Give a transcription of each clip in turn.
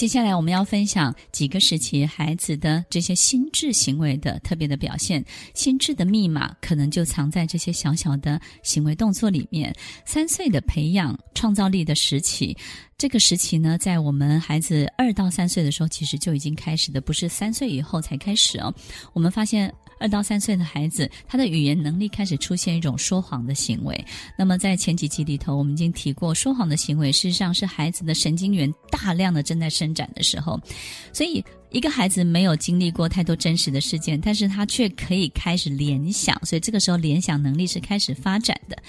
接下来我们要分享几个时期孩子的这些心智行为的特别的表现。心智的密码可能就藏在这些小小的行为动作里面。三岁的培养创造力的时期，这个时期呢，在我们孩子二到三岁的时候，其实就已经开始的，不是三岁以后才开始哦。我们发现。二到三岁的孩子，他的语言能力开始出现一种说谎的行为。那么在前几集里头，我们已经提过，说谎的行为事实上是孩子的神经元大量的正在伸展的时候。所以，一个孩子没有经历过太多真实的事件，但是他却可以开始联想，所以这个时候联想能力是开始发展的。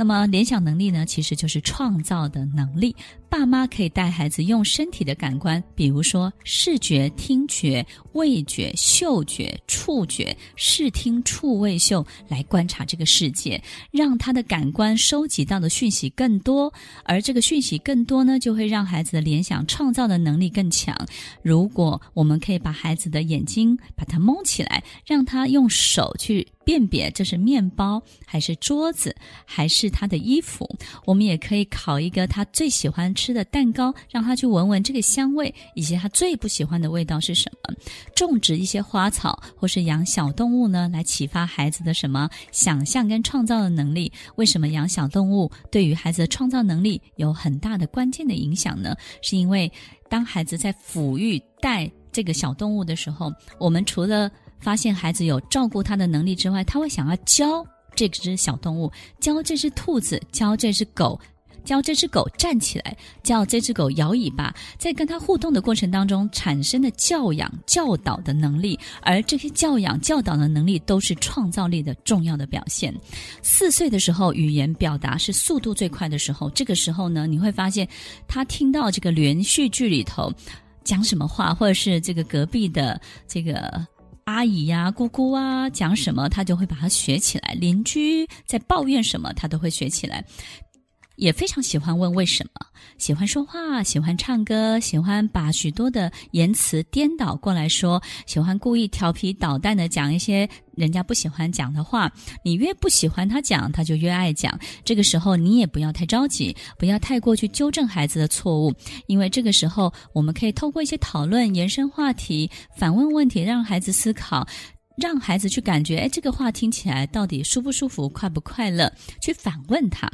那么联想能力呢，其实就是创造的能力。爸妈可以带孩子用身体的感官，比如说视觉、听觉、味觉、嗅觉、触觉、视听触味嗅来观察这个世界，让他的感官收集到的讯息更多，而这个讯息更多呢，就会让孩子的联想创造的能力更强。如果我们可以把孩子的眼睛把它蒙起来，让他用手去。辨别这是面包还是桌子还是他的衣服，我们也可以烤一个他最喜欢吃的蛋糕，让他去闻闻这个香味，以及他最不喜欢的味道是什么。种植一些花草或是养小动物呢，来启发孩子的什么想象跟创造的能力？为什么养小动物对于孩子的创造能力有很大的关键的影响呢？是因为当孩子在抚育带这个小动物的时候，我们除了发现孩子有照顾他的能力之外，他会想要教这只小动物，教这只兔子，教这只狗，教这只狗站起来，教这只狗摇尾巴，在跟他互动的过程当中产生的教养、教导的能力，而这些教养、教导的能力都是创造力的重要的表现。四岁的时候，语言表达是速度最快的时候，这个时候呢，你会发现他听到这个连续剧里头讲什么话，或者是这个隔壁的这个。阿姨呀、姑姑啊，讲什么他就会把它学起来；邻居在抱怨什么，他都会学起来。也非常喜欢问为什么，喜欢说话，喜欢唱歌，喜欢把许多的言辞颠倒过来说，喜欢故意调皮捣蛋的讲一些人家不喜欢讲的话。你越不喜欢他讲，他就越爱讲。这个时候你也不要太着急，不要太过去纠正孩子的错误，因为这个时候我们可以透过一些讨论、延伸话题、反问问题，让孩子思考，让孩子去感觉，哎，这个话听起来到底舒不舒服、快不快乐？去反问他。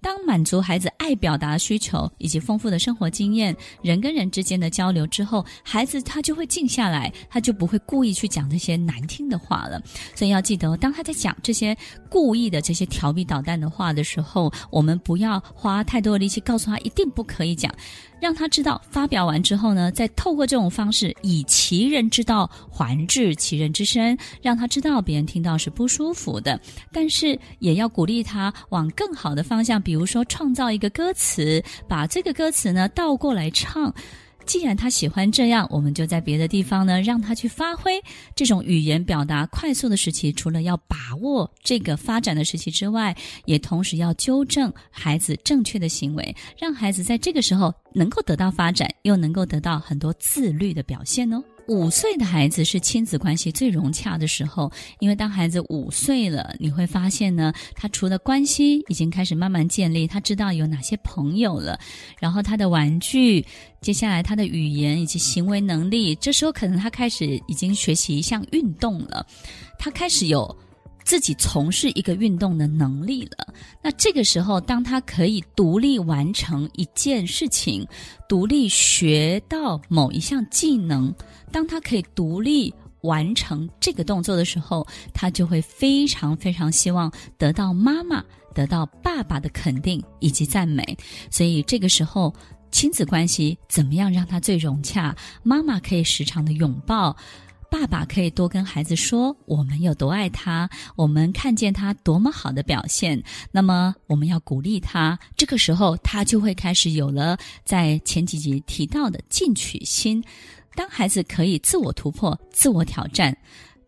当满足孩子爱表达需求以及丰富的生活经验，人跟人之间的交流之后，孩子他就会静下来，他就不会故意去讲这些难听的话了。所以要记得，当他在讲这些故意的这些调皮捣蛋的话的时候，我们不要花太多的力气告诉他一定不可以讲。让他知道，发表完之后呢，再透过这种方式，以其人之道还治其人之身，让他知道别人听到是不舒服的，但是也要鼓励他往更好的方向，比如说创造一个歌词，把这个歌词呢倒过来唱。既然他喜欢这样，我们就在别的地方呢，让他去发挥这种语言表达快速的时期。除了要把握这个发展的时期之外，也同时要纠正孩子正确的行为，让孩子在这个时候能够得到发展，又能够得到很多自律的表现哦。五岁的孩子是亲子关系最融洽的时候，因为当孩子五岁了，你会发现呢，他除了关系已经开始慢慢建立，他知道有哪些朋友了，然后他的玩具，接下来他的语言以及行为能力，这时候可能他开始已经学习一项运动了，他开始有。自己从事一个运动的能力了，那这个时候，当他可以独立完成一件事情，独立学到某一项技能，当他可以独立完成这个动作的时候，他就会非常非常希望得到妈妈、得到爸爸的肯定以及赞美。所以这个时候，亲子关系怎么样让他最融洽？妈妈可以时常的拥抱。爸爸可以多跟孩子说我们有多爱他，我们看见他多么好的表现。那么我们要鼓励他，这个时候他就会开始有了在前几集提到的进取心。当孩子可以自我突破、自我挑战，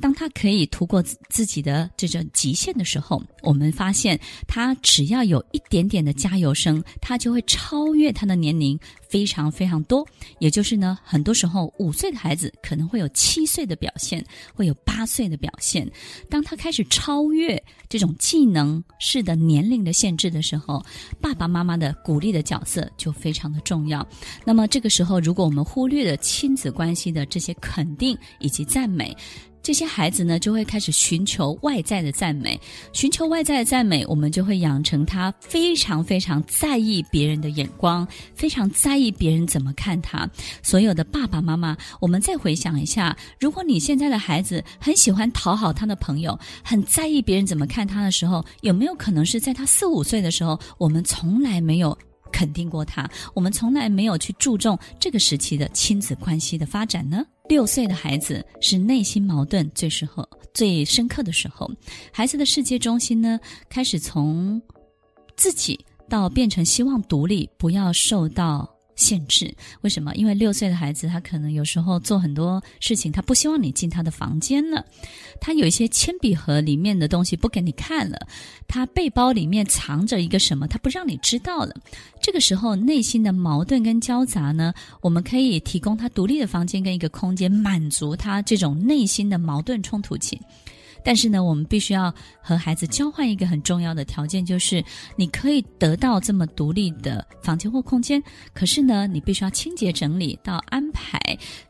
当他可以突破自己的这种极限的时候，我们发现他只要有一点点的加油声，他就会超越他的年龄非常非常多。也就是呢，很多时候五岁的孩子可能会有七岁的表现，会有八岁的表现。当他开始超越这种技能式的年龄的限制的时候，爸爸妈妈的鼓励的角色就非常的重要。那么这个时候，如果我们忽略了亲子关系的这些肯定以及赞美，这些孩子呢，就会开始寻求外在的赞美，寻求外在的赞美，我们就会养成他非常非常在意别人的眼光，非常在意别人怎么看他。所有的爸爸妈妈，我们再回想一下，如果你现在的孩子很喜欢讨好他的朋友，很在意别人怎么看他的时候，有没有可能是在他四五岁的时候，我们从来没有肯定过他，我们从来没有去注重这个时期的亲子关系的发展呢？六岁的孩子是内心矛盾最时候、最深刻的时候，孩子的世界中心呢，开始从自己到变成希望独立，不要受到限制。为什么？因为六岁的孩子，他可能有时候做很多事情，他不希望你进他的房间了。他有一些铅笔盒里面的东西不给你看了，他背包里面藏着一个什么，他不让你知道了。这个时候内心的矛盾跟交杂呢，我们可以提供他独立的房间跟一个空间，满足他这种内心的矛盾冲突期。但是呢，我们必须要和孩子交换一个很重要的条件，就是你可以得到这么独立的房间或空间，可是呢，你必须要清洁整理到安排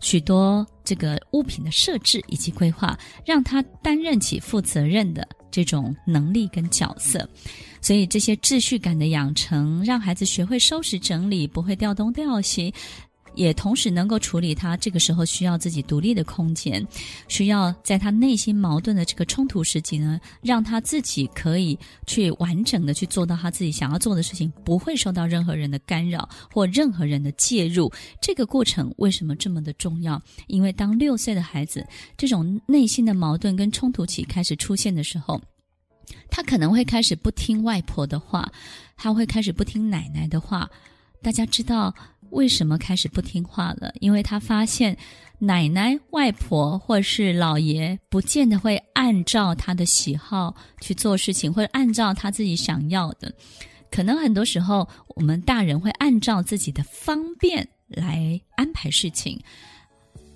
许多这个物品的设置以及规划，让他担任起负责任的这种能力跟角色。所以这些秩序感的养成，让孩子学会收拾整理，不会掉东掉西。也同时能够处理他这个时候需要自己独立的空间，需要在他内心矛盾的这个冲突时期呢，让他自己可以去完整的去做到他自己想要做的事情，不会受到任何人的干扰或任何人的介入。这个过程为什么这么的重要？因为当六岁的孩子这种内心的矛盾跟冲突期开始出现的时候，他可能会开始不听外婆的话，他会开始不听奶奶的话。大家知道。为什么开始不听话了？因为他发现奶奶、外婆或是姥爷不见得会按照他的喜好去做事情，或者按照他自己想要的。可能很多时候，我们大人会按照自己的方便来安排事情。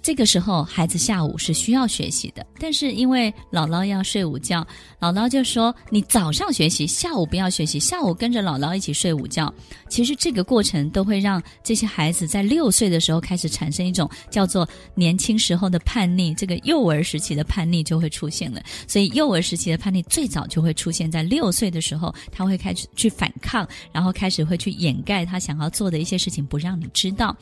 这个时候，孩子下午是需要学习的，但是因为姥姥要睡午觉，姥姥就说：“你早上学习，下午不要学习，下午跟着姥姥一起睡午觉。”其实这个过程都会让这些孩子在六岁的时候开始产生一种叫做年轻时候的叛逆，这个幼儿时期的叛逆就会出现了。所以，幼儿时期的叛逆最早就会出现在六岁的时候，他会开始去反抗，然后开始会去掩盖他想要做的一些事情，不让你知道。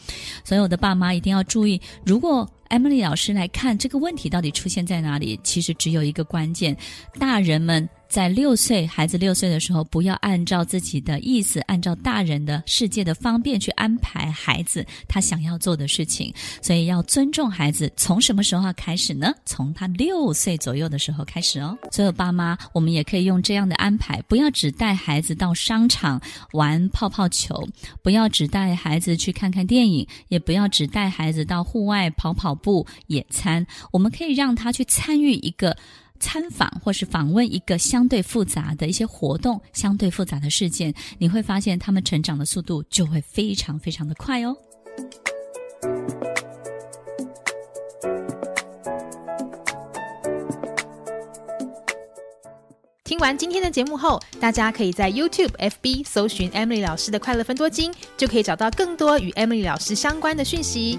所有的爸妈一定要注意，如果 Emily 老师来看这个问题到底出现在哪里？其实只有一个关键：大人们。在六岁，孩子六岁的时候，不要按照自己的意思，按照大人的世界的方便去安排孩子他想要做的事情。所以要尊重孩子。从什么时候开始呢？从他六岁左右的时候开始哦。所有爸妈，我们也可以用这样的安排：不要只带孩子到商场玩泡泡球，不要只带孩子去看看电影，也不要只带孩子到户外跑跑步、野餐。我们可以让他去参与一个。参访或是访问一个相对复杂的一些活动，相对复杂的事件，你会发现他们成长的速度就会非常非常的快哦。听完今天的节目后，大家可以在 YouTube、FB 搜寻 Emily 老师的快乐分多金，就可以找到更多与 Emily 老师相关的讯息。